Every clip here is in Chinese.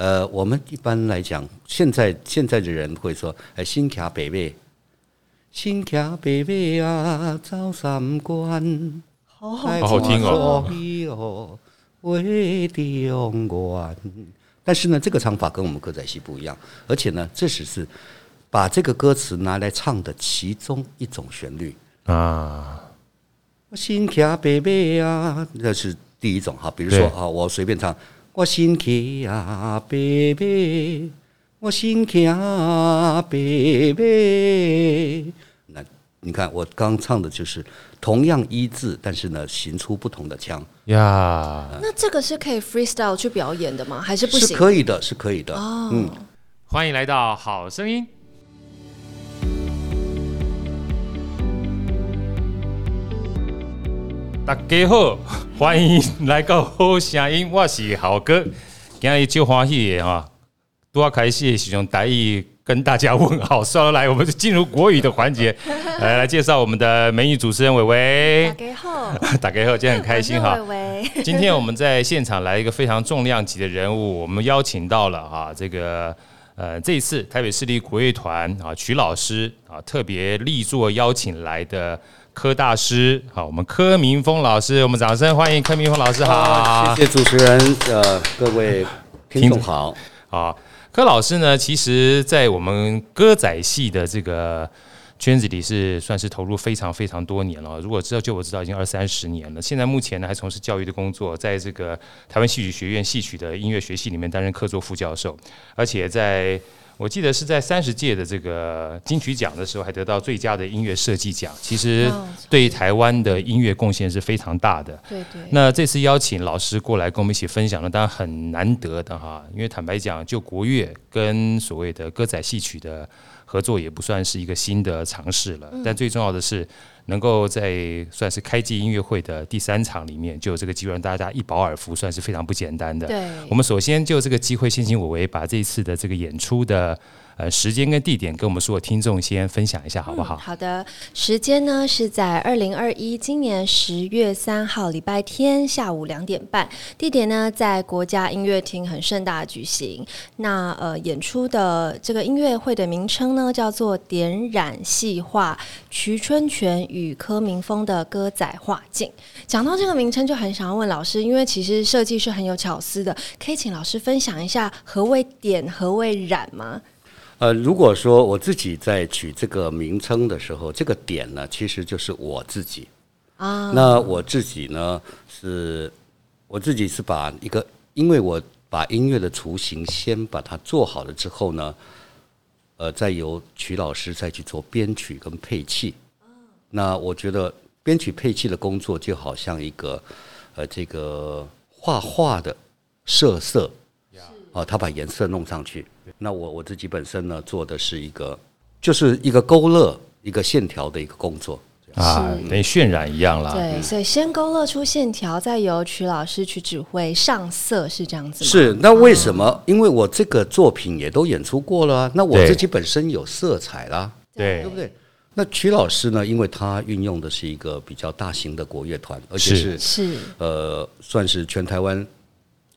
呃，我们一般来讲，现在现在的人会说，哎，新卡北北，新卡北北啊，走三关，好好好听哦。但是呢，这个唱法跟我们歌仔戏不一样，而且呢，这只是把这个歌词拿来唱的其中一种旋律啊。新卡北北啊，这是第一种哈，比如说啊，我随便唱。我身骑啊，伯伯，我身骑啊，伯伯。那你看，我刚唱的就是同样一字，但是呢，行出不同的腔呀。那这个是可以 freestyle 去表演的吗？还是不行？是可以的，是可以的。哦，嗯，欢迎来到好声音。大家好，欢迎来到好声音，我是豪哥。今日就欢喜的哈，多开始使用台语跟大家问好。算了，来，我们就进入国语的环节，来来介绍我们的美女主持人伟伟。大家好，大家好，今天很开心哈。伟伟，今天我们在现场来一个非常重量级的人物，我们邀请到了哈这个呃这一次台北市立国乐团啊曲老师啊特别力作邀请来的。柯大师，好，我们柯明峰老师，我们掌声欢迎柯明峰老师，好，谢谢主持人，呃，各位听众好，啊，柯老师呢，其实，在我们歌仔戏的这个圈子里，是算是投入非常非常多年了。如果知道，就我知道，已经二三十年了。现在目前呢，还从事教育的工作，在这个台湾戏曲学院戏曲的音乐学系里面担任客座副教授，而且在。我记得是在三十届的这个金曲奖的时候，还得到最佳的音乐设计奖。其实对台湾的音乐贡献是非常大的。对对。那这次邀请老师过来跟我们一起分享呢，当然很难得的哈。因为坦白讲，就国乐跟所谓的歌仔戏曲的合作，也不算是一个新的尝试了。但最重要的是。能够在算是开季音乐会的第三场里面，就有这个机会让大家一饱耳福，算是非常不简单的。对，我们首先就这个机会，先请伟伟把这一次的这个演出的。呃，时间跟地点跟我们所有听众先分享一下，好不好？好的，时间呢是在二零二一今年十月三号礼拜天下午两点半，地点呢在国家音乐厅，很盛大举行。那呃，演出的这个音乐会的名称呢叫做《点染戏画：徐春泉与柯明峰的歌仔画境》。讲到这个名称，就很想要问老师，因为其实设计是很有巧思的，可以请老师分享一下何谓点，何谓染吗？呃，如果说我自己在取这个名称的时候，这个点呢，其实就是我自己啊。那我自己呢，是我自己是把一个，因为我把音乐的雏形先把它做好了之后呢，呃，再由曲老师再去做编曲跟配器。那我觉得编曲配器的工作就好像一个呃，这个画画的设色。啊，他把颜色弄上去。那我我自己本身呢，做的是一个，就是一个勾勒、一个线条的一个工作啊，等于渲染一样啦。对，所以先勾勒出线条，再由曲老师去指挥上色，是这样子吗？是。那为什么？哦、因为我这个作品也都演出过了，那我自己本身有色彩啦，对，对不对？那曲老师呢？因为他运用的是一个比较大型的国乐团，而且是是呃，算是全台湾。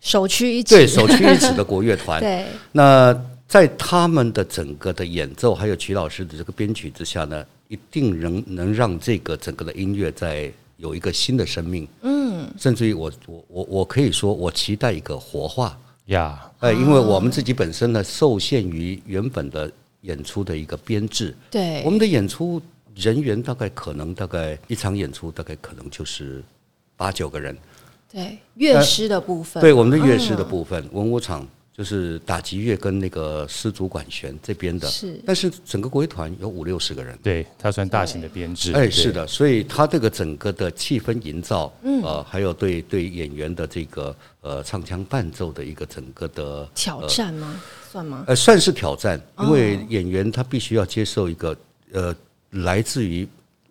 首屈一指，对，首屈一指的国乐团。对，那在他们的整个的演奏，还有曲老师的这个编曲之下呢，一定能能让这个整个的音乐在有一个新的生命。嗯，甚至于我我我我可以说，我期待一个活化呀。哎，因为我们自己本身呢，受限于原本的演出的一个编制。对，我们的演出人员大概可能大概一场演出大概可能就是八九个人。对乐师的部分，对我们的乐师的部分，文武场就是打击乐跟那个丝竹管弦这边的，是。但是整个国乐团有五六十个人，对，它算大型的编制。哎，是的，所以它这个整个的气氛营造，嗯，呃，还有对对演员的这个呃唱腔伴奏的一个整个的挑战吗？算吗？呃，算是挑战，因为演员他必须要接受一个呃来自于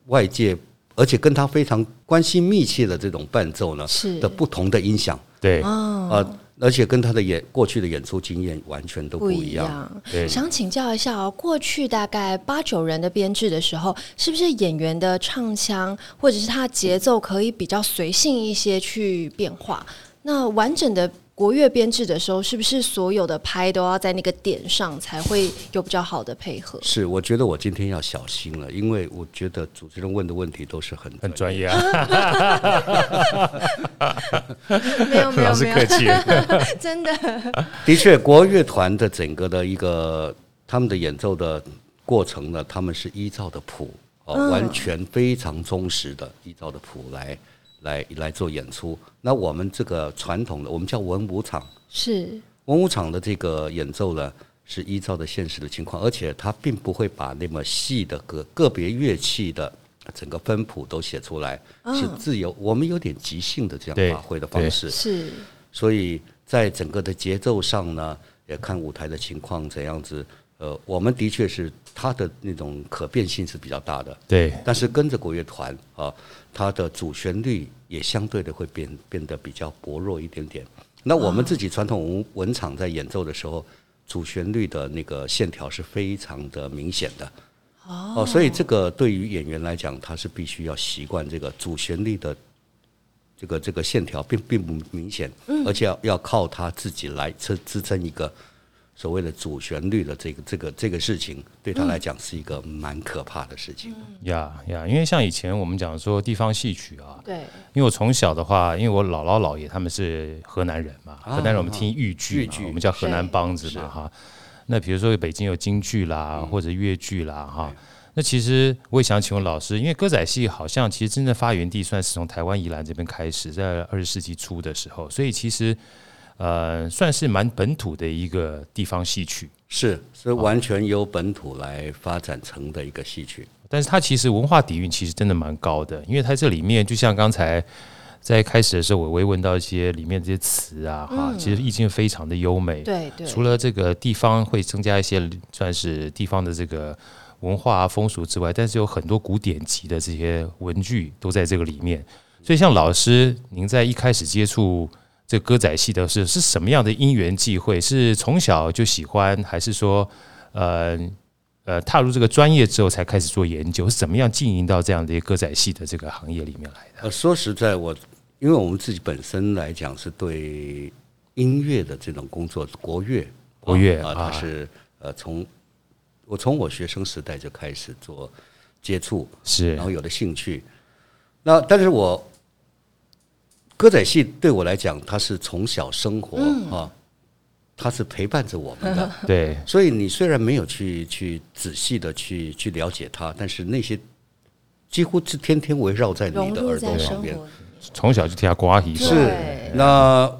外界。而且跟他非常关系密切的这种伴奏呢，是的不同的音响，对啊、呃，而且跟他的演过去的演出经验完全都不一样。对，想请教一下哦，过去大概八九人的编制的时候，是不是演员的唱腔或者是他节奏可以比较随性一些去变化？那完整的。国乐编制的时候，是不是所有的拍都要在那个点上才会有比较好的配合？是，我觉得我今天要小心了，因为我觉得主持人问的问题都是很很专业啊。没有没有没有，客气，真的。的确，国乐团的整个的一个他们的演奏的过程呢，他们是依照的谱哦，完全非常忠实的依照的谱来。来来做演出，那我们这个传统的，我们叫文武场，是。文武场的这个演奏呢，是依照的现实的情况，而且它并不会把那么细的个个别乐器的整个分谱都写出来，是自由，我们有点即兴的这样发挥的方式，是，所以在整个的节奏上呢，也看舞台的情况怎样子。呃，我们的确是它的那种可变性是比较大的，对。但是跟着国乐团啊，它的主旋律也相对的会变变得比较薄弱一点点。那我们自己传统文文场在演奏的时候，主旋律的那个线条是非常的明显的。哦，所以这个对于演员来讲，他是必须要习惯这个主旋律的这个这个线条并并不明显，而且要要靠他自己来支支撑一个。所谓的主旋律的这个这个这个事情，对他来讲是一个蛮可怕的事情。呀呀，因为像以前我们讲说地方戏曲啊，对，因为我从小的话，因为我姥姥姥爷他们是河南人嘛，河南人我们听豫剧，我们叫河南梆子嘛哈。那比如说北京有京剧啦，或者粤剧啦哈。那其实我也想请问老师，因为歌仔戏好像其实真正发源地算是从台湾宜兰这边开始，在二十世纪初的时候，所以其实。呃，算是蛮本土的一个地方戏曲，是是完全由本土来发展成的一个戏曲，但是它其实文化底蕴其实真的蛮高的，因为它这里面就像刚才在开始的时候，我微问到一些里面这些词啊，哈，其实意境非常的优美，对对。除了这个地方会增加一些算是地方的这个文化啊风俗之外，但是有很多古典级的这些文具都在这个里面，所以像老师您在一开始接触。这歌仔戏的是是什么样的因缘际会？是从小就喜欢，还是说，呃呃，踏入这个专业之后才开始做研究？是怎么样经营到这样的一个歌仔戏的这个行业里面来的？呃，说实在，我因为我们自己本身来讲是对音乐的这种工作，国乐，国乐啊，它是呃，从我从我学生时代就开始做接触，是，然后有了兴趣。那但是我。歌仔戏对我来讲，它是从小生活啊，它是陪伴着我们的。对，所以你虽然没有去去仔细的去去了解它，但是那些几乎是天天围绕在你的耳朵旁边。从小就听国语。是。那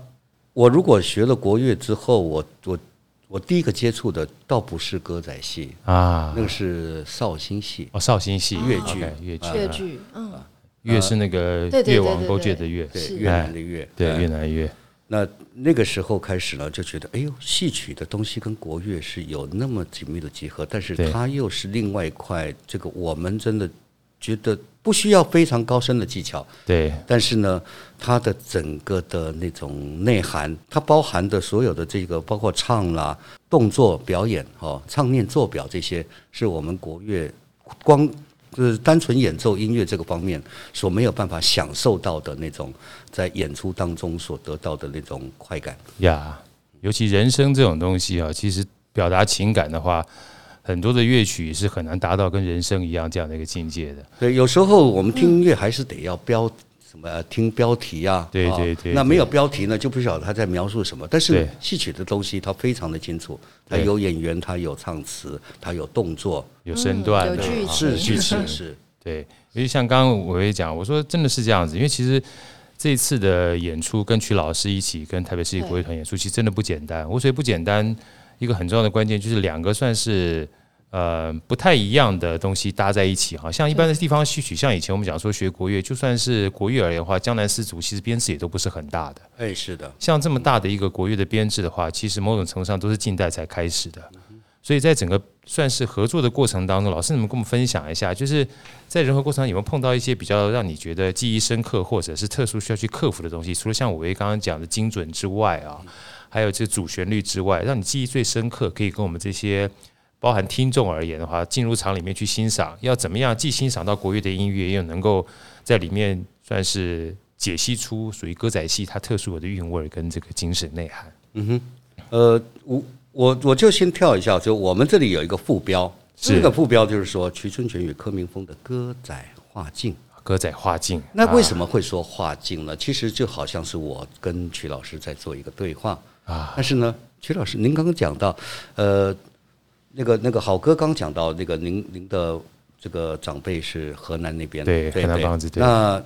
我如果学了国乐之后，我我我第一个接触的倒不是歌仔戏啊，那个是绍兴戏哦，绍兴戏越剧，越剧，粤剧，嗯。乐是那个越王勾践的越，对越南的越，对越南越。那那个时候开始呢，就觉得哎呦，戏曲的东西跟国乐是有那么紧密的结合，但是它又是另外一块。这个我们真的觉得不需要非常高深的技巧，对。但是呢，它的整个的那种内涵，它包含的所有的这个，包括唱啦、动作、表演、哦、唱念做表这些，是我们国乐光。就是单纯演奏音乐这个方面所没有办法享受到的那种，在演出当中所得到的那种快感呀。尤其人生这种东西啊，其实表达情感的话，很多的乐曲是很难达到跟人生一样这样的一个境界的。对，有时候我们听音乐还是得要标。什么听标题啊？对对对，那没有标题呢，就不晓得他在描述什么。但是戏曲的东西，它非常的清楚，它有演员，它有唱词，它有动作，有身段，有剧是是是 是，对。因为像刚刚我也讲，我说真的是这样子，因为其实这一次的演出跟曲老师一起跟台北市立国乐团演出，其实真的不简单。我所以不简单，一个很重要的关键就是两个算是。呃，不太一样的东西搭在一起哈，像一般的地方戏曲，像以前我们讲说学国乐，就算是国乐而言的话，江南丝竹其实编制也都不是很大的。哎，是的。像这么大的一个国乐的编制的话，其实某种程度上都是近代才开始的。所以在整个算是合作的过程当中，老师你们跟我们分享一下，就是在人合过程中有没有碰到一些比较让你觉得记忆深刻，或者是特殊需要去克服的东西？除了像我刚刚讲的精准之外啊，还有这主旋律之外，让你记忆最深刻，可以跟我们这些。包含听众而言的话，进入场里面去欣赏，要怎么样既欣赏到国乐的音乐，又能够在里面算是解析出属于歌仔戏它特殊的韵味跟这个精神内涵。嗯哼，呃，我我我就先跳一下，就我们这里有一个副标，这个副标就是说瞿春泉与柯明峰的歌仔画境。歌仔画境，那为什么会说画境呢？其实就好像是我跟曲老师在做一个对话啊。但是呢，曲老师，您刚刚讲到，呃，那个那个好哥刚讲到那个您您的这个长辈是河南那边的，对，河南梆子。那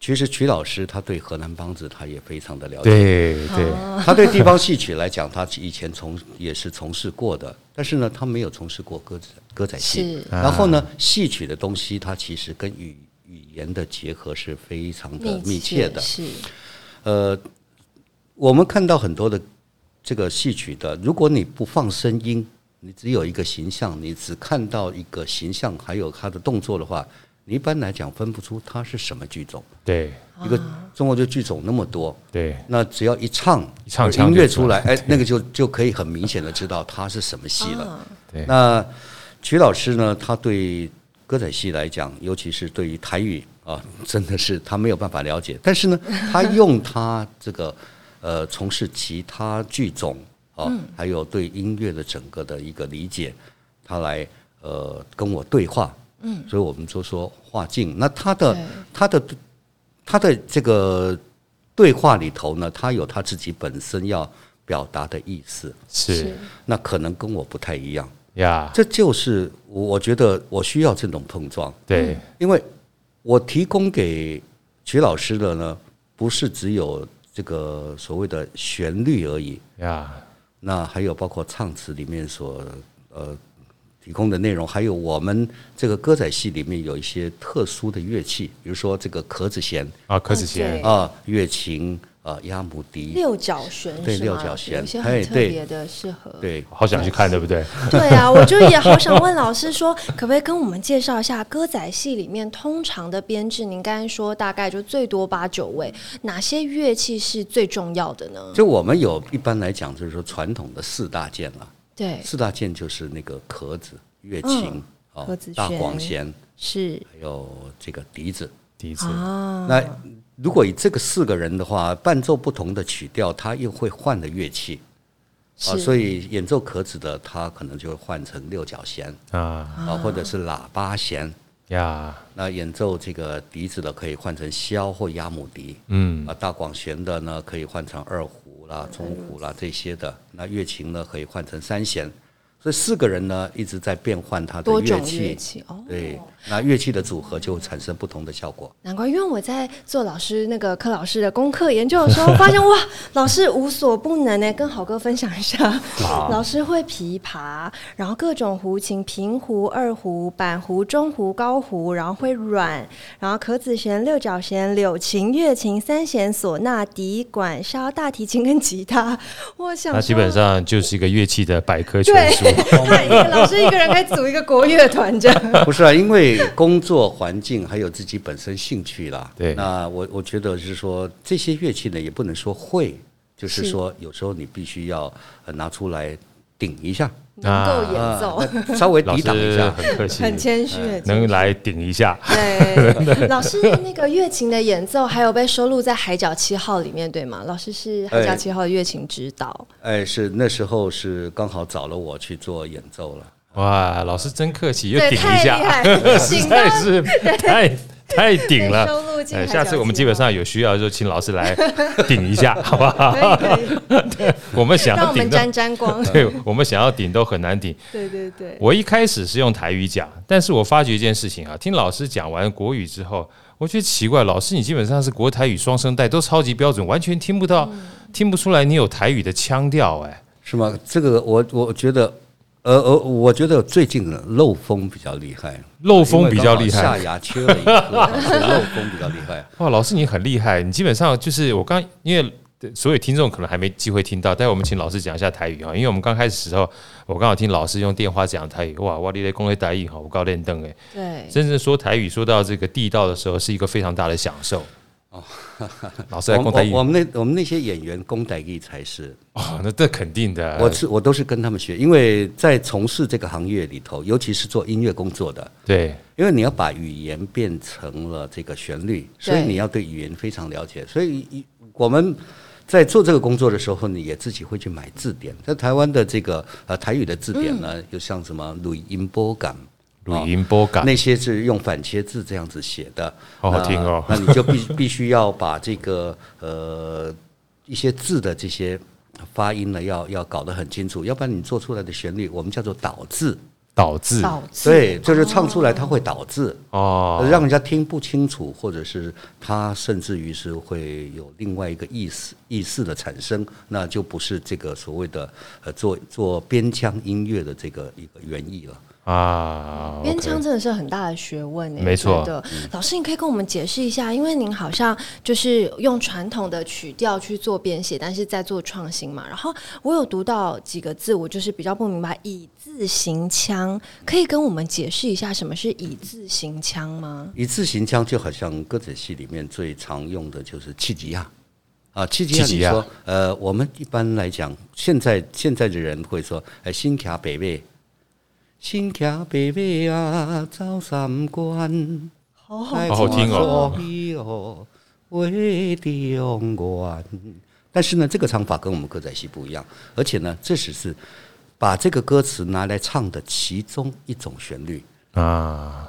其实曲老师他对河南梆子他也非常的了解，对对。他对地方戏曲来讲，他以前从也是从事过的，但是呢，他没有从事过歌仔歌仔戏。然后呢，戏曲的东西，它其实跟语。语言的结合是非常的密切的，是，呃，我们看到很多的这个戏曲的，如果你不放声音，你只有一个形象，你只看到一个形象，还有他的动作的话，你一般来讲分不出他是什么剧种。对，一个中国的剧种那么多，对，那只要一唱一唱音乐出来，哎，那个就就可以很明显的知道他是什么戏了。对，那曲老师呢，他对。歌仔戏来讲，尤其是对于台语啊，真的是他没有办法了解。但是呢，他用他这个呃从事其他剧种啊，还有对音乐的整个的一个理解，他来呃跟我对话。嗯，所以我们就说画境。那他的他的他的这个对话里头呢，他有他自己本身要表达的意思。是，那可能跟我不太一样。呀，这就是我觉得我需要这种碰撞。对，因为我提供给曲老师的呢，不是只有这个所谓的旋律而已。呀，那还有包括唱词里面所呃提供的内容，还有我们这个歌仔戏里面有一些特殊的乐器，比如说这个壳子弦啊，壳子弦啊，乐琴。呃，鸭母笛、六角弦，对，六角弦，有些很特别的适合。对，好想去看，对不对？对啊，我就也好想问老师说，可不可以跟我们介绍一下歌仔戏里面通常的编制？您刚才说大概就最多八九位，哪些乐器是最重要的呢？就我们有一般来讲，就是说传统的四大件了。对，四大件就是那个壳子、乐琴、壳子、大广弦是，还有这个笛子，笛子啊，那。如果以这个四个人的话，伴奏不同的曲调，他又会换的乐器啊，所以演奏壳子的，他可能就会换成六角弦啊啊，或者是喇叭弦呀。那演奏这个笛子的，可以换成箫或鸭母笛，嗯啊，大广弦的呢，可以换成二胡啦、中胡啦这些的。那乐琴呢，可以换成三弦。所以四个人呢，一直在变换他的乐器，乐器哦。对，那乐器的组合就会产生不同的效果。难怪，因为我在做老师那个柯老师的功课研究的时候，发现哇，老师无所不能呢。跟好哥分享一下，老师会琵琶，然后各种胡琴，平胡、二胡、板胡、中胡、高胡，然后会阮，然后壳子弦、六角弦、柳琴、月琴、三弦、唢呐、笛管、箫、大提琴跟吉他。我想，那基本上就是一个乐器的百科全书。老师一个人可以组一个国乐团这样？不是啊，因为工作环境还有自己本身兴趣啦。对，那我我觉得是说这些乐器呢，也不能说会，就是说有时候你必须要拿出来顶一下，能够演奏，稍微抵挡一下，很客气，很谦虚，能来顶一下。对，老师那个乐琴的演奏还有被收录在《海角七号》里面，对吗？老师是《海角七号》的乐琴指导。哎，是那时候是刚好找了我去做演奏了。哇，老师真客气，又顶一下，实在是太太顶了。哎，下次我们基本上有需要就请老师来顶一下，好不好？对，我们想要顶沾沾光。对，我们想要顶都很难顶。对对对。我一开始是用台语讲，但是我发觉一件事情啊，听老师讲完国语之后，我觉得奇怪，老师你基本上是国台语双声带，都超级标准，完全听不到、听不出来你有台语的腔调，哎，是吗？这个我我觉得。呃呃，我觉得最近的漏风比较厉害，漏风比较厉害，下牙缺了一颗，漏风比较厉害。哇，老师你很厉害，你基本上就是我刚因为所有听众可能还没机会听到，待会我们请老师讲一下台语哈，因为我们刚开始时候我刚好听老师用电话讲台语，哇，哇你的公会台语哈，我高练凳哎，对，真正说台语说到这个地道的时候是一个非常大的享受。哦，老师来讲台语，我们那我们那些演员公台语才是哦，那这肯定的。我是我都是跟他们学，因为在从事这个行业里头，尤其是做音乐工作的，对，因为你要把语言变成了这个旋律，所以你要对语言非常了解。所以我们在做这个工作的时候，你也自己会去买字典。在台湾的这个呃台语的字典呢，就像什么录音波感。语音波感那些是用反切字这样子写的，好好听哦。那你就必 必须要把这个呃一些字的这些发音呢，要要搞得很清楚，要不然你做出来的旋律，我们叫做倒字。倒字，对，就是唱出来它会倒字哦，让人家听不清楚，或者是它甚至于是会有另外一个意思意思的产生，那就不是这个所谓的呃做做边腔音乐的这个一个原意了。啊，边腔真的是很大的学问诶，没错的。老师，你可以跟我们解释一下，因为您好像就是用传统的曲调去做编写，但是在做创新嘛。然后我有读到几个字，我就是比较不明白，以字行腔，可以跟我们解释一下什么是以字行腔吗？以字行腔就好像歌仔戏里面最常用的就是气吉亚啊，气吉亚。你说，呃，我们一般来讲，现在现在的人会说，哎，新卡北北。新骑白马啊，走三关，好好听哦。但是呢，这个唱法跟我们歌仔戏不一样，而且呢，这只是把这个歌词拿来唱的其中一种旋律啊。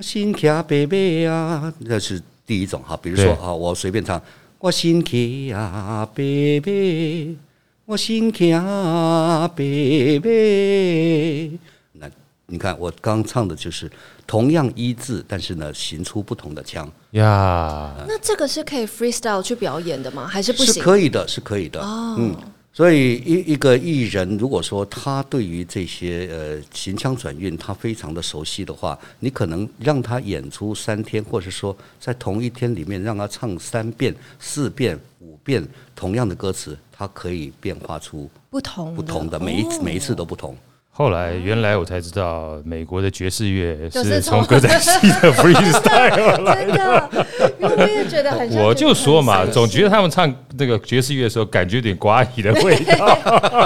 新骑白马啊，这是第一种哈。比如说啊，我随便唱，我新骑啊白马。我心骑白马，那你看我刚唱的就是同样一字，但是呢，行出不同的腔呀。那这个是可以 freestyle 去表演的吗？还是不行？是可以的，是可以的。哦、嗯，所以一一个艺人，如果说他对于这些呃行腔转运他非常的熟悉的话，你可能让他演出三天，或者说在同一天里面让他唱三遍、四遍、五遍同样的歌词。他可以变化出不同不同的，每一次每一次都不同。后来原来我才知道，美国的爵士乐是从歌仔戏的 freestyle 来的。我也觉得很，我就说嘛，总觉得他们唱那个爵士乐的时候，感觉有点寡语的味道。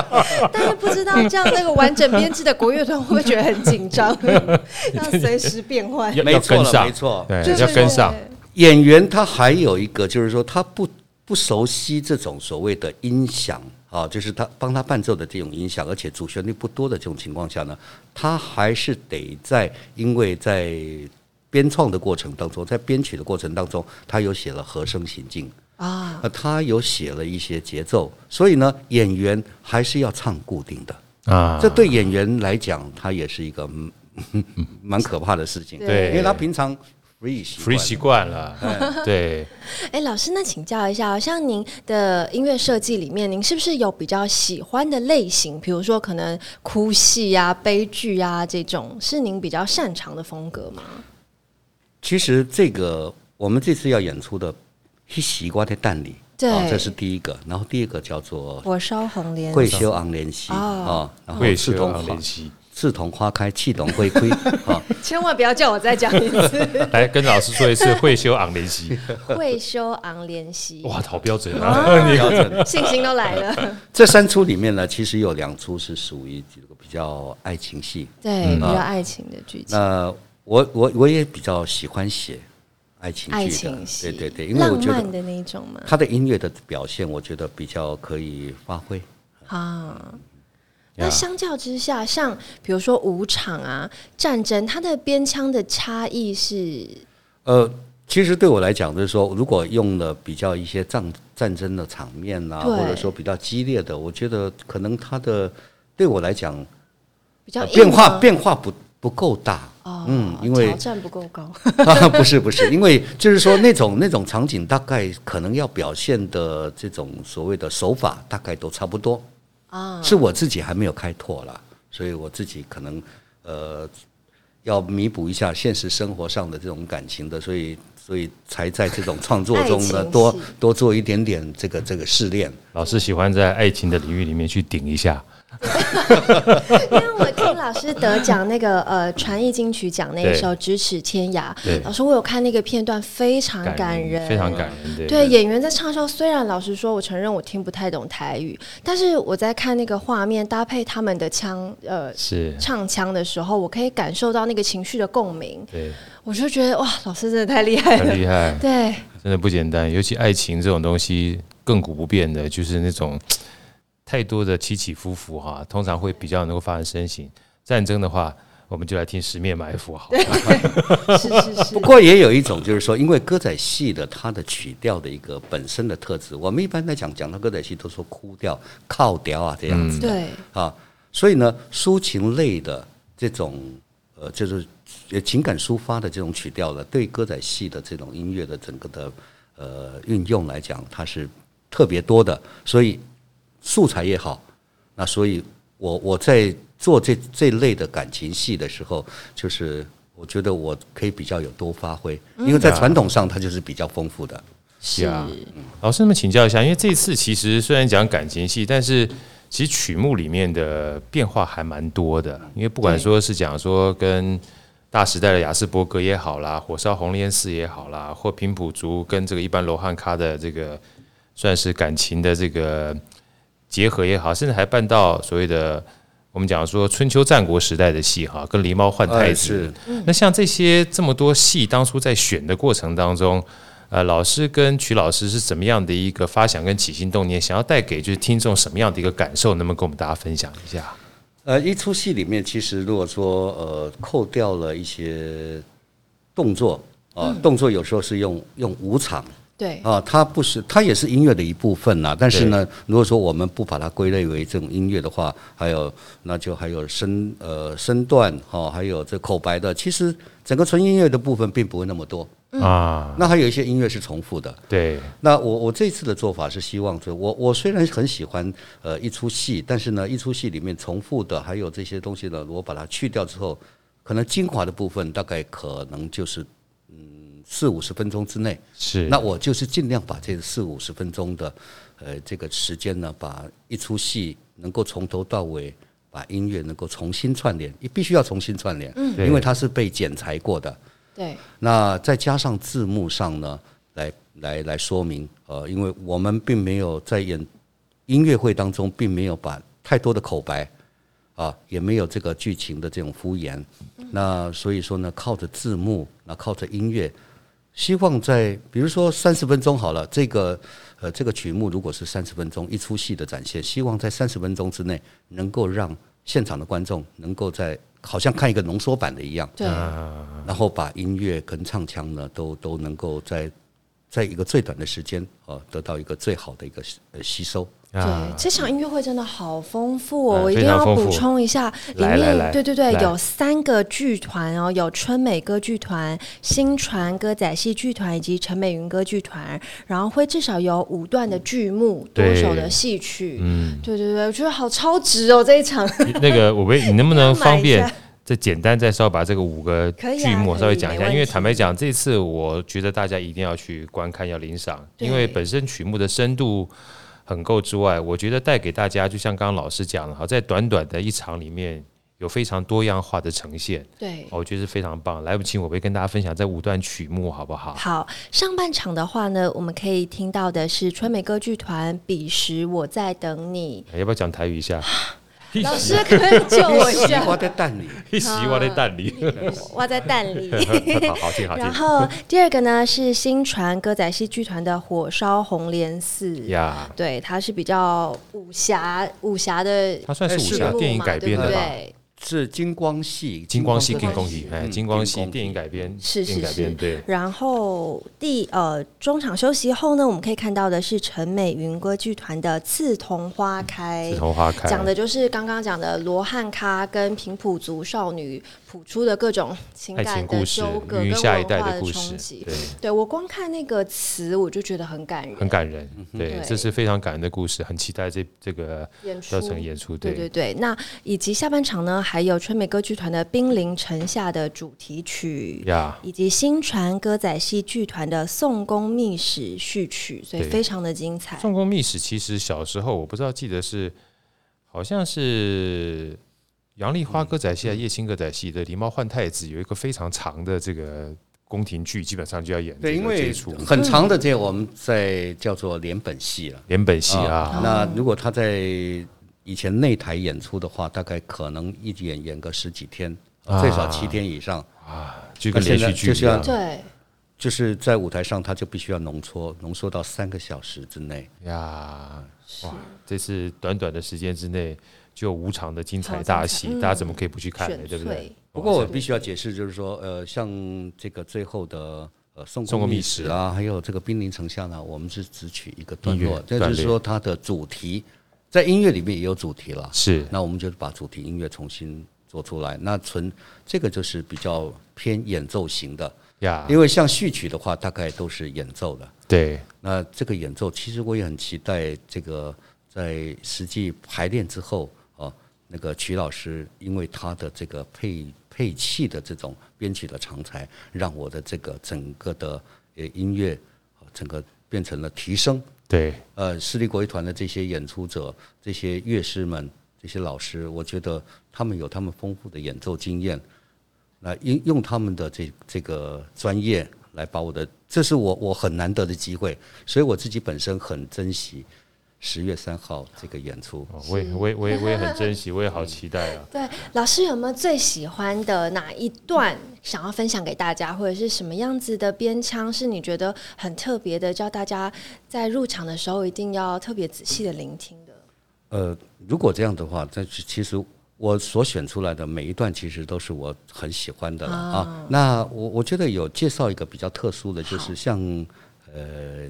但是不知道这样那个完整编制的国乐团会不会觉得很紧张？要随时变换，要跟上，没错，对，要跟上。演员他还有一个，就是说他不。不熟悉这种所谓的音响啊，就是他帮他伴奏的这种音响，而且主旋律不多的这种情况下呢，他还是得在，因为在编创的过程当中，在编曲的过程当中，他有写了和声行进啊，他有写了一些节奏，所以呢，演员还是要唱固定的啊，这对演员来讲，他也是一个蛮 可怕的事情，对，因为他平常。Free 习惯了，对。哎，老师，那请教一下，像您的音乐设计里面，您是不是有比较喜欢的类型？比如说，可能哭戏啊、悲剧啊这种，是您比较擅长的风格吗？其实，这个我们这次要演出的《黑西瓜的蛋里》，对，这是第一个。然后第二个叫做《火烧红莲》，会修昂莲溪啊，然后刺桐昂莲溪。刺桐花开，气动灰灰啊！千万不要叫我再讲一次。来跟老师说一次，会修昂莲溪。会修昂莲溪。哇，好标准啊！标准，信心都来了。这三出里面呢，其实有两出是属于这个比较爱情戏，对，比较爱情的剧情。那我我我也比较喜欢写爱情爱情戏，对对对，因为我觉得的那种嘛。他的音乐的表现，我觉得比较可以发挥啊。那相较之下，像比如说武场啊、战争，它的边枪的差异是？呃，其实对我来讲，就是说，如果用了比较一些战战争的场面啊，或者说比较激烈的，我觉得可能它的对我来讲比较变化变化不不够大。哦，嗯，因为挑战不够高。不是不是，因为就是说那种那种场景，大概可能要表现的这种所谓的手法，大概都差不多。啊，是我自己还没有开拓了，所以我自己可能呃要弥补一下现实生活上的这种感情的，所以所以才在这种创作中呢多多做一点点这个这个试炼。老师喜欢在爱情的领域里面去顶一下，因为我听老师得奖那个呃传艺金曲奖那一首《咫尺天涯》，老师我有看那个片段，非常感人，非常感人。对，对演员在唱的时候，虽然老实说，我承认我听不太懂台语，但是我在看那个画面搭配他们的腔呃是唱腔的时候，我可以感受到那个情绪的共鸣。对，我就觉得哇，老师真的太厉害了，很厉害，对，真的不简单。尤其爱情这种东西，亘古不变的，就是那种。太多的起起伏伏哈，通常会比较能够发人深省。战争的话，我们就来听《十面埋伏》好。是是是。不过也有一种，就是说，因为歌仔戏的它的曲调的一个本身的特质，我们一般来讲讲到歌仔戏都说哭调、靠调啊这样子。对。啊，所以呢，抒情类的这种呃，就是情感抒发的这种曲调呢，对歌仔戏的这种音乐的整个的呃运用来讲，它是特别多的，所以。素材也好，那所以我我在做这这类的感情戏的时候，就是我觉得我可以比较有多发挥，因为在传统上它就是比较丰富的。是啊，老师，那么请教一下，因为这次其实虽然讲感情戏，但是其实曲目里面的变化还蛮多的。因为不管说是讲说跟大时代的雅斯伯格也好啦，火烧红莲寺也好啦，或平埔族跟这个一般罗汉咖的这个算是感情的这个。结合也好，甚至还办到所谓的我们讲说春秋战国时代的戏哈，跟狸猫换太子。那像这些这么多戏，当初在选的过程当中，呃，老师跟曲老师是怎么样的一个发想跟起心动念，想要带给就是听众什么样的一个感受？能不能跟我们大家分享一下？呃，一出戏里面，其实如果说呃扣掉了一些动作啊、呃，动作有时候是用用武场。对啊，它不是，它也是音乐的一部分呐。但是呢，如果说我们不把它归类为这种音乐的话，还有那就还有声呃声段哈，还有这口白的，其实整个纯音乐的部分并不会那么多啊。那还有一些音乐是重复的。对。那我我这次的做法是希望，就我我虽然很喜欢呃一出戏，但是呢，一出戏里面重复的还有这些东西呢，我把它去掉之后，可能精华的部分大概可能就是。四五十分钟之内。是，那我就是尽量把这四五十分钟的，呃，这个时间呢，把一出戏能够从头到尾把音乐能够重新串联，你必须要重新串联，嗯，因为它是被剪裁过的，对。那再加上字幕上呢，来来来说明，呃，因为我们并没有在演音乐会当中，并没有把太多的口白，啊，也没有这个剧情的这种敷衍，那所以说呢，靠着字幕，那靠着音乐。希望在比如说三十分钟好了，这个呃这个曲目如果是三十分钟一出戏的展现，希望在三十分钟之内能够让现场的观众能够在好像看一个浓缩版的一样，对，然后把音乐跟唱腔呢都都能够在在一个最短的时间呃得到一个最好的一个呃吸收。对，这场音乐会真的好丰富哦！我一定要补充一下，里面对对对，有三个剧团哦，有春美歌剧团、新传歌仔戏剧团以及陈美云歌剧团，然后会至少有五段的剧目，多首的戏曲。嗯，对对对，我觉得好超值哦！这一场 那个我为，你能不能方便再简单再稍微把这个五个剧目稍微讲一下？因为坦白讲，这次我觉得大家一定要去观看，要领赏，因为本身曲目的深度。很够之外，我觉得带给大家，就像刚刚老师讲的哈，在短短的一场里面有非常多样化的呈现，对，我觉得是非常棒。来不及，我会跟大家分享这五段曲目，好不好？好，上半场的话呢，我们可以听到的是川美歌剧团《彼时我在等你》，要不要讲台语一下？老师可以救我一下。我在蛋里，一席我在蛋里，我在蛋里。好听好听。然后第二个呢是新传歌仔戏剧团的《火烧红莲寺》呀，对，它是比较武侠武侠的，它算是武侠电影改编的吧。是金光戏，金光戏，金光戏，哎，金光戏电影改编，是是是，对。然后第呃中场休息后呢，我们可以看到的是陈美云歌剧团的《刺桐花开》，刺桐花开讲的就是刚刚讲的罗汉咖跟平埔族少女谱出的各种情感的纠葛跟文化的故事。对，对我光看那个词，我就觉得很感人，很感人。对，这是非常感人的故事，很期待这这个演出演出。对对对，那以及下半场呢？还有春美歌剧团的《兵临城下》的主题曲.以及新传歌仔戏剧团的《宋宫秘史》序曲，所以非常的精彩。宋宫秘史其实小时候我不知道记得是好像是杨丽花歌仔戏啊，叶青歌仔戏的《狸猫换太子》有一个非常长的这个宫廷剧，基本上就要演对，因为很长的这个我们在叫做连本戏了，连本戏啊。啊那如果他在以前内台演出的话，大概可能一演演个十几天，最少七天以上啊，就跟连续剧一样。对。就是在舞台上，他就必须要浓缩，浓缩到三个小时之内呀！哇，这次短短的时间之内就有五场的精彩大戏，大家怎么可以不去看呢？对不对？不过我必须要解释，就是说，呃，像这个最后的呃宋宫秘史啊，还有这个兵临城下呢，我们是只取一个段落，这就是说它的主题在音乐里面也有主题了。是，那我们就把主题音乐重新做出来，那纯这个就是比较偏演奏型的。呀，因为像序曲的话，大概都是演奏的。对，那这个演奏，其实我也很期待这个在实际排练之后，啊，那个曲老师因为他的这个配配器的这种编曲的长才，让我的这个整个的呃音乐，整个变成了提升。对，呃，私立国乐团的这些演出者、这些乐师们、这些老师，我觉得他们有他们丰富的演奏经验。来用用他们的这这个专业来把我的，这是我我很难得的机会，所以我自己本身很珍惜十月三号这个演出。我也我也我也我也很珍惜，我也好期待啊！对，老师有没有最喜欢的哪一段想要分享给大家，或者是什么样子的编腔是你觉得很特别的，叫大家在入场的时候一定要特别仔细的聆听的？呃，如果这样的话，这其实。我所选出来的每一段，其实都是我很喜欢的了啊。那我我觉得有介绍一个比较特殊的，就是像呃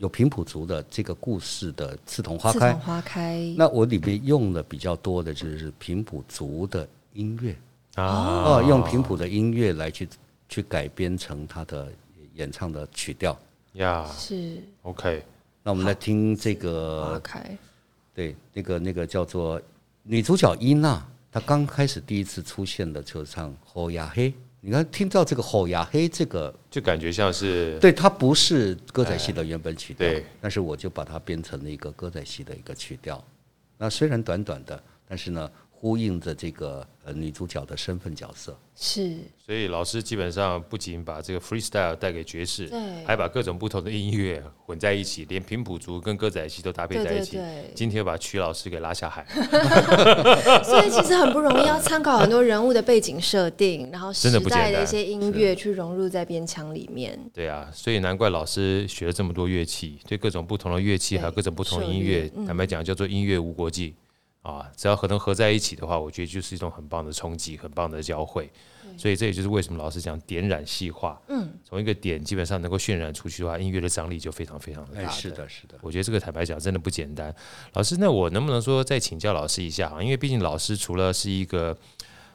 有平埔族的这个故事的《刺桐花开》。刺桐花开。那我里面用的比较多的就是平埔族的音乐啊，用平埔的音乐来去去改编成他的演唱的曲调呀。是 OK。那我们来听这个花开。对，那个那个叫做。女主角伊娜，她刚开始第一次出现的就唱《吼呀嘿》，你看听到这个《吼呀嘿》这个，就感觉像是对，它不是歌仔戏的原本曲调，对，但是我就把它编成了一个歌仔戏的一个曲调。那虽然短短的，但是呢，呼应着这个呃女主角的身份角色。是，所以老师基本上不仅把这个 freestyle 带给爵士，对，还把各种不同的音乐混在一起，连平埔族跟歌仔戏都搭配在一起。对对对，今天把曲老师给拉下海，所以其实很不容易，要参考很多人物的背景设定，然后时代的一些音乐去融入在编腔里面。对啊，所以难怪老师学了这么多乐器，对各种不同的乐器还有各种不同的音乐，嗯、坦白讲叫做音乐无国界啊，只要可能合在一起的话，我觉得就是一种很棒的冲击，很棒的交汇。所以这也就是为什么老师讲点染细化，嗯，从一个点基本上能够渲染出去的话，音乐的张力就非常非常的大的。是的，是的。我觉得这个坦白讲真的不简单。老师，那我能不能说再请教老师一下啊？因为毕竟老师除了是一个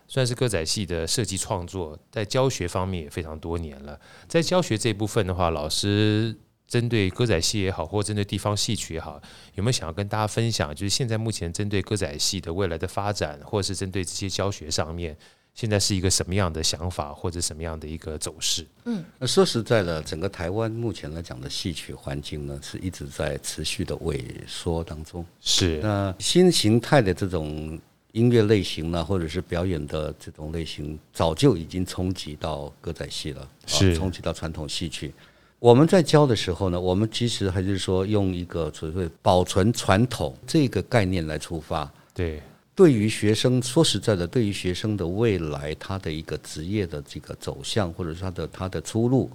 算是歌仔戏的设计创作，在教学方面也非常多年了。在教学这一部分的话，老师针对歌仔戏也好，或针对地方戏曲也好，有没有想要跟大家分享？就是现在目前针对歌仔戏的未来的发展，或者是针对这些教学上面？现在是一个什么样的想法，或者什么样的一个走势？嗯，那说实在的，整个台湾目前来讲的戏曲环境呢，是一直在持续的萎缩当中。是，那新形态的这种音乐类型呢，或者是表演的这种类型，早就已经冲击到歌仔戏了，是冲击到传统戏曲。我们在教的时候呢，我们其实还是说用一个所谓保存传统这个概念来出发。对。对于学生，说实在的，对于学生的未来，他的一个职业的这个走向，或者是他的他的出路，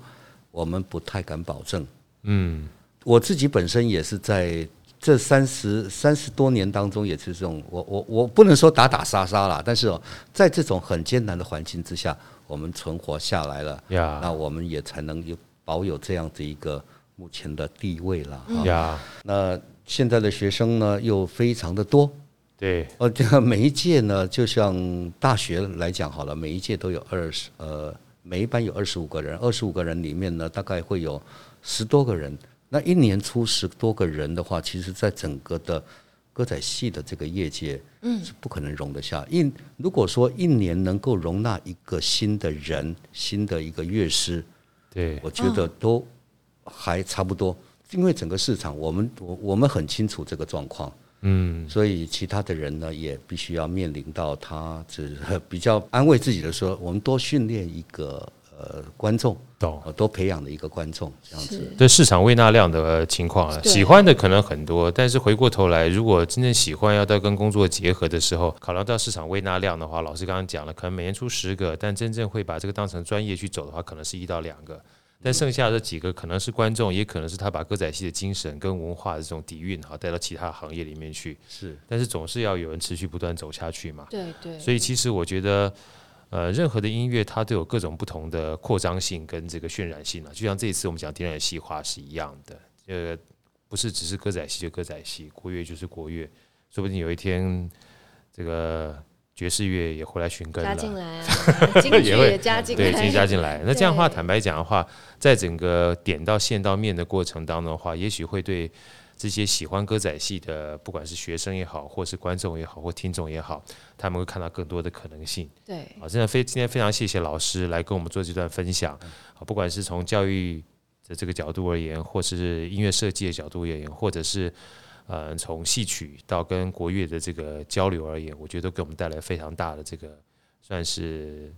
我们不太敢保证。嗯，我自己本身也是在这三十三十多年当中，也是这种，我我我不能说打打杀杀了，但是哦，在这种很艰难的环境之下，我们存活下来了，呀，那我们也才能有保有这样子一个目前的地位了，呀。那现在的学生呢，又非常的多。对，呃，这个每一届呢，就像大学来讲好了，每一届都有二十，呃，每一班有二十五个人，二十五个人里面呢，大概会有十多个人。那一年出十多个人的话，其实在整个的歌仔戏的这个业界，嗯，是不可能容得下。一如果说一年能够容纳一个新的人，新的一个乐师，对，我觉得都还差不多，因为整个市场，我们我我们很清楚这个状况。嗯，所以其他的人呢，也必须要面临到他只 比较安慰自己的说，我们多训练一个呃观众，懂，多培养的一个观众这样子。对市场未纳量的情况啊，喜欢的可能很多，但是回过头来，如果真正喜欢要到跟工作结合的时候，考量到市场未纳量的话，老师刚刚讲了，可能每年出十个，但真正会把这个当成专业去走的话，可能是一到两个。但剩下的几个可能是观众，也可能是他把歌仔戏的精神跟文化的这种底蕴哈带到其他行业里面去。是，但是总是要有人持续不断走下去嘛。对对。所以其实我觉得，呃，任何的音乐它都有各种不同的扩张性跟这个渲染性啊。就像这一次我们讲点染戏化是一样的，呃，不是只是歌仔戏就歌仔戏，国乐就是国乐，说不定有一天这个。爵士乐也回来寻根了，加进来 也加进来，对，加进来。那这样的话，坦白讲的话，在整个点到线到面的过程当中的话，也许会对这些喜欢歌仔戏的，不管是学生也好，或是观众也好，或听众也好，他们会看到更多的可能性。对，好，真的非今天非常谢谢老师来跟我们做这段分享。好，不管是从教育的这个角度而言，或是音乐设计的角度而言，或者是。呃，从戏曲到跟国乐的这个交流而言，我觉得都给我们带来非常大的这个算是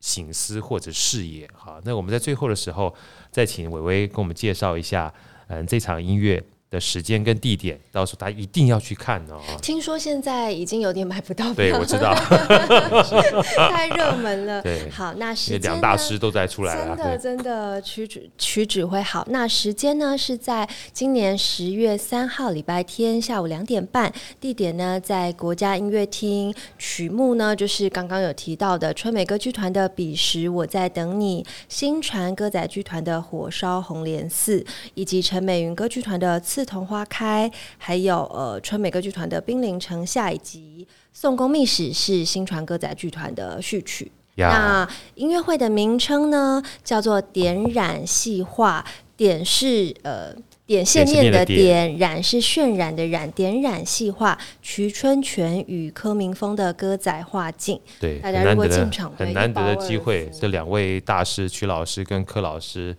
醒思或者视野哈。那我们在最后的时候，再请伟伟跟我们介绍一下，嗯，这场音乐的时间跟地点，到时候大家一定要去看哦。听说现在已经有点买不到票，对，我知道，太热门了。对，好，那时间两大师都在出来了，真的真的曲指曲指挥好。那时间呢是在今年十月三号礼拜天下午两点半，地点呢在国家音乐厅，曲目呢就是刚刚有提到的春美歌剧团的《彼时我在等你》，新传歌仔剧团的《火烧红莲寺》，以及陈美云歌剧团的《刺桐花开》，还有呃春美歌剧团的《冰凌城下》，以及《宋宫秘史》是新传歌仔剧团的序曲。那音乐会的名称呢，叫做“点染细化”。点是呃点线面的点，染是渲染的染。点染细画，瞿春泉与柯明峰的歌仔画境。对，大家如果进场很难得的机会，这两位大师瞿老师跟柯老师。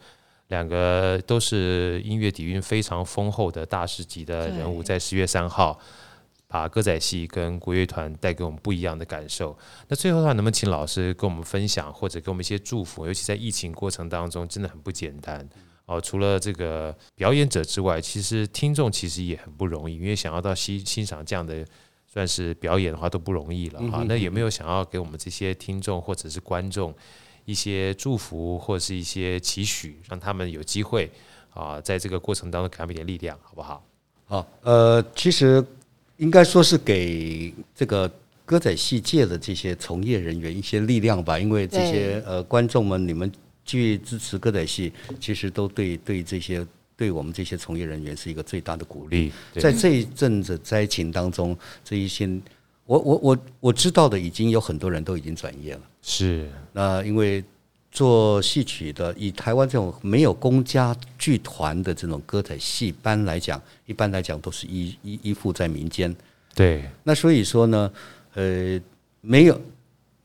两个都是音乐底蕴非常丰厚的大师级的人物，在十月三号把歌仔戏跟国乐团带给我们不一样的感受。那最后的话，能不能请老师跟我们分享，或者给我们一些祝福？尤其在疫情过程当中，真的很不简单哦。除了这个表演者之外，其实听众其实也很不容易，因为想要到欣欣赏这样的算是表演的话，都不容易了哈。那有没有想要给我们这些听众或者是观众？一些祝福或者是一些期许，让他们有机会啊，在这个过程当中给他们一点力量，好不好？好，呃，其实应该说是给这个歌仔戏界的这些从业人员一些力量吧，因为这些呃观众们，你们去支持歌仔戏，其实都对对这些对我们这些从业人员是一个最大的鼓励。在这一阵子灾情当中，这一些。我我我我知道的已经有很多人都已经转业了。是，那因为做戏曲的，以台湾这种没有公家剧团的这种歌仔戏班来讲，一般来讲都是依依依附在民间。对，那所以说呢，呃，没有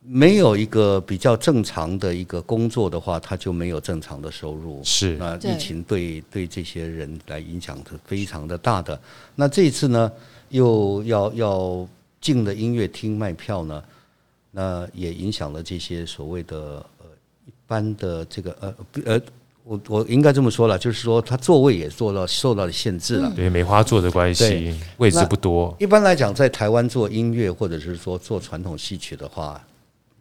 没有一个比较正常的一个工作的话，他就没有正常的收入。是，那疫情对对这些人来影响是非常的大的。那这一次呢，又要要。进了音乐厅卖票呢，那也影响了这些所谓的呃一般的这个呃呃，我我应该这么说了，就是说他座位也做到受到了限制了。对，梅花座的关系，位置不多。一般来讲，在台湾做音乐或者是说做传统戏曲的话，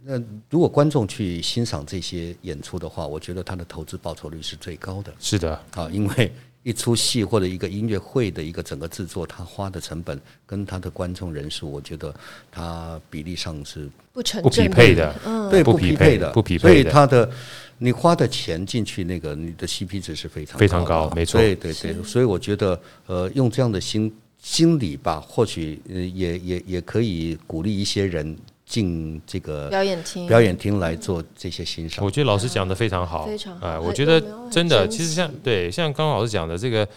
那如果观众去欣赏这些演出的话，我觉得他的投资报酬率是最高的。是的，啊，因为。一出戏或者一个音乐会的一个整个制作，他花的成本跟他的观众人数，我觉得他比例上是不成不匹配的，嗯，对，不匹配的，不匹配。所以他的你花的钱进去，那个你的 CP 值是非常非常高，没错。对对对，所以我觉得，呃，用这样的心心理吧，或许也也也可以鼓励一些人。进这个表演厅，表演厅来做这些欣赏。我觉得老师讲的非常好，非常好。哎，我觉得真的，其实像对，像刚刚老师讲的这个，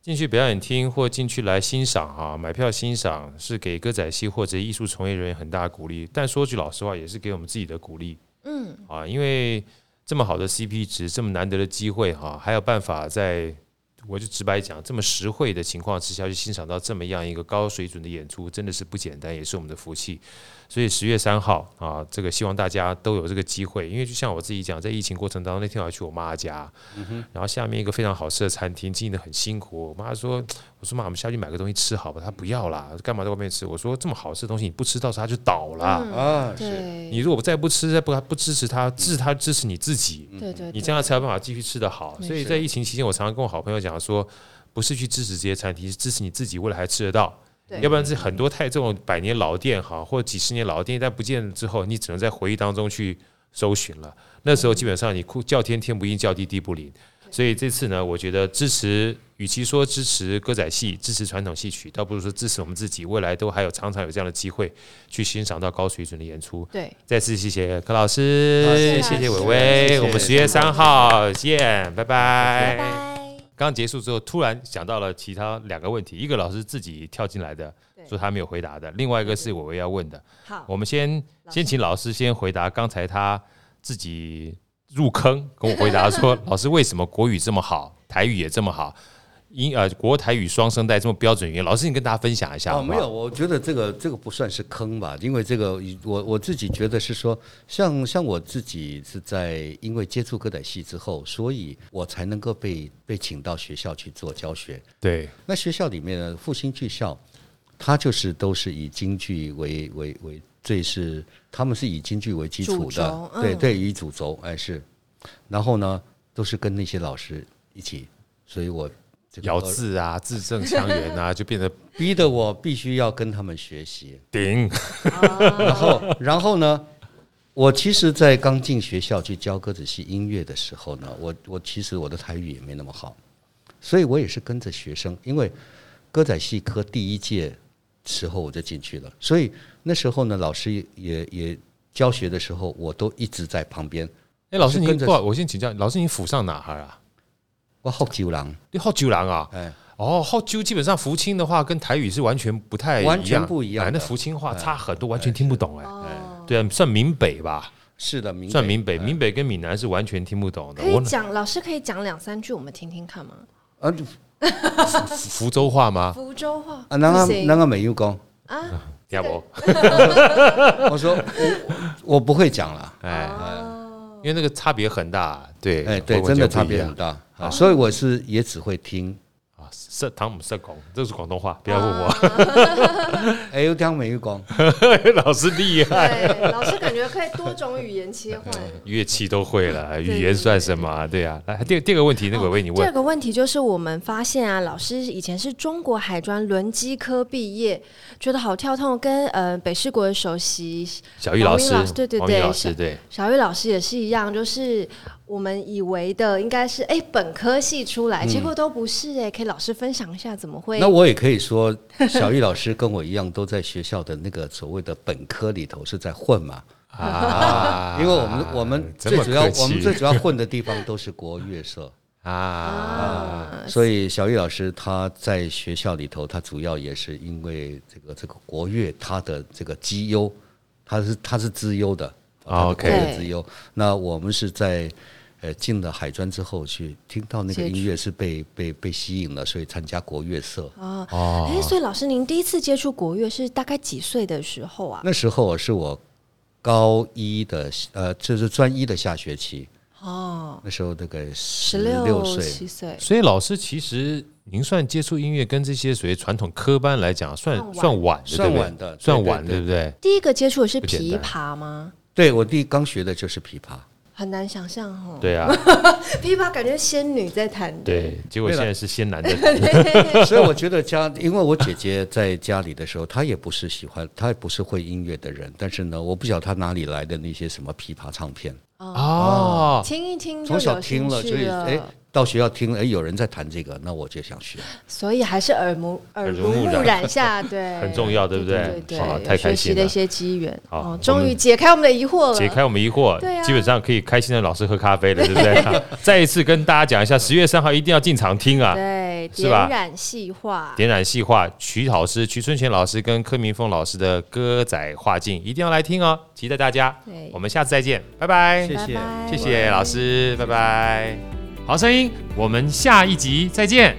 进去表演厅或进去来欣赏啊，买票欣赏是给歌仔戏或者艺术从业人员很大的鼓励。但说句老实话，也是给我们自己的鼓励。嗯，啊，因为这么好的 CP 值，这么难得的机会哈，还有办法在我就直白讲，这么实惠的情况之下去欣赏到这么样一个高水准的演出，真的是不简单，也是我们的福气。所以十月三号啊，这个希望大家都有这个机会，因为就像我自己讲，在疫情过程当中，那天我要去我妈家，然后下面一个非常好吃的餐厅，经营的很辛苦。我妈说：“我说妈，我们下去买个东西吃好吧？”她不要啦，干嘛在外面吃？我说：“这么好吃的东西，你不吃，到时候它就倒了啊！是你如果再不吃，再不不支持他，支持他支持你自己，对对，你这样才有办法继续吃得好。所以在疫情期间，我常常跟我好朋友讲说，不是去支持这些餐厅，是支持你自己，未来还吃得到。”要不然是很多太这种百年老店哈，或者几十年老店，但不见之后，你只能在回忆当中去搜寻了。那时候基本上你哭叫天天不应，叫地地不灵。所以这次呢，我觉得支持，与其说支持歌仔戏、支持传统戏曲，倒不如说支持我们自己，未来都还有常常有这样的机会去欣赏到高水准的演出。对，再次谢谢柯老师，谢谢伟伟，我们十月三号见，拜拜。拜拜。刚结束之后，突然想到了其他两个问题，一个老师自己跳进来的，说他没有回答的，另外一个是玮崴要问的。好，我们先先请老师先回答刚才他自己入坑跟我回答说，老师为什么国语这么好，台语也这么好？英呃，国台语双声带这么标准语言，老师你跟大家分享一下好？哦，没有，我觉得这个这个不算是坑吧，因为这个我我自己觉得是说，像像我自己是在因为接触歌仔戏之后，所以我才能够被被请到学校去做教学。对，那学校里面的复兴剧校，它就是都是以京剧为为为最是，他们是以京剧为基础的，嗯、对对，以主轴哎是，然后呢都是跟那些老师一起，所以我。咬字啊，字正腔圆啊，就变得逼得我必须要跟他们学习。顶，然后，然后呢，我其实，在刚进学校去教歌仔戏音乐的时候呢，我我其实我的台语也没那么好，所以我也是跟着学生，因为歌仔戏科第一届时候我就进去了，所以那时候呢，老师也也教学的时候，我都一直在旁边。哎，老师您不好，我先请教，老师您府上哪儿啊？我福州人，你福州人啊？哎，哦，福州基本上福清的话跟台语是完全不太一样，完全不一样。那福清话差很多，完全听不懂哎。对啊，算闽北吧？是的，算闽北。闽北跟闽南是完全听不懂的。可以讲，老师可以讲两三句，我们听听看吗？啊，福州话吗？福州话啊，那个那个没有讲啊，要不？我说我不会讲了，哎，因为那个差别很大。对，哎，对，真的差别很大。啊，所以我是也只会听啊，色汤姆色孔，这是广东话，不要问我。哎，有听没有讲？老师厉害，老师感觉可以多种语言切换，乐器都会了，语言算什么？对啊，来第第二个问题，那个为你问。第二个问题就是我们发现啊，老师以前是中国海专轮机科毕业，觉得好跳痛，跟呃北市国的首席小玉老师，对对对，对，小玉老师也是一样，就是。我们以为的应该是哎本科系出来，结果都不是哎，可以老师分享一下怎么会？那我也可以说，小玉老师跟我一样，都在学校的那个所谓的本科里头是在混嘛 啊，因为我们我们最主要我们最主要混的地方都是国乐社 啊，所以小玉老师他在学校里头，他主要也是因为这个这个国乐他的这个绩优，他是他是资优的，OK 资优，那我们是在。呃，进了海专之后，去听到那个音乐是被被被吸引了，所以参加国乐社。哦哦，哎，所以老师，您第一次接触国乐是大概几岁的时候啊？那时候是我高一的，呃，就是专一的下学期。哦，那时候大概十六岁、七岁。所以老师，其实您算接触音乐跟这些属于传统科班来讲，算算晚的，算晚的，算晚，对不对？第一个接触的是琵琶吗？对，我第一刚学的就是琵琶。很难想象哦。对啊，琵琶感觉仙女在弹。对，结果现在是仙男在弹。所以我觉得家，因为我姐姐在家里的时候，她也不是喜欢，她也不是会音乐的人。但是呢，我不晓得她哪里来的那些什么琵琶唱片。哦，听一听，从小听了，所以哎。到学校听，哎，有人在谈这个，那我就想学。所以还是耳目耳濡目染 下，对，很重要，对不对？对对，好，太开心了。一些机缘，哦，终于解开我们的疑惑了。解开我们疑惑，对啊，基本上可以开心的老师喝咖啡了，对不对？再一次跟大家讲一下，十月三号一定要进场听啊，对，是吧？点染细画，点染细画，曲老师、曲春泉老师跟柯明峰老师的歌仔画境，一定要来听哦，期待大家。对，我们下次再见，拜拜，谢谢，谢谢老师，拜拜。好声音，我们下一集再见。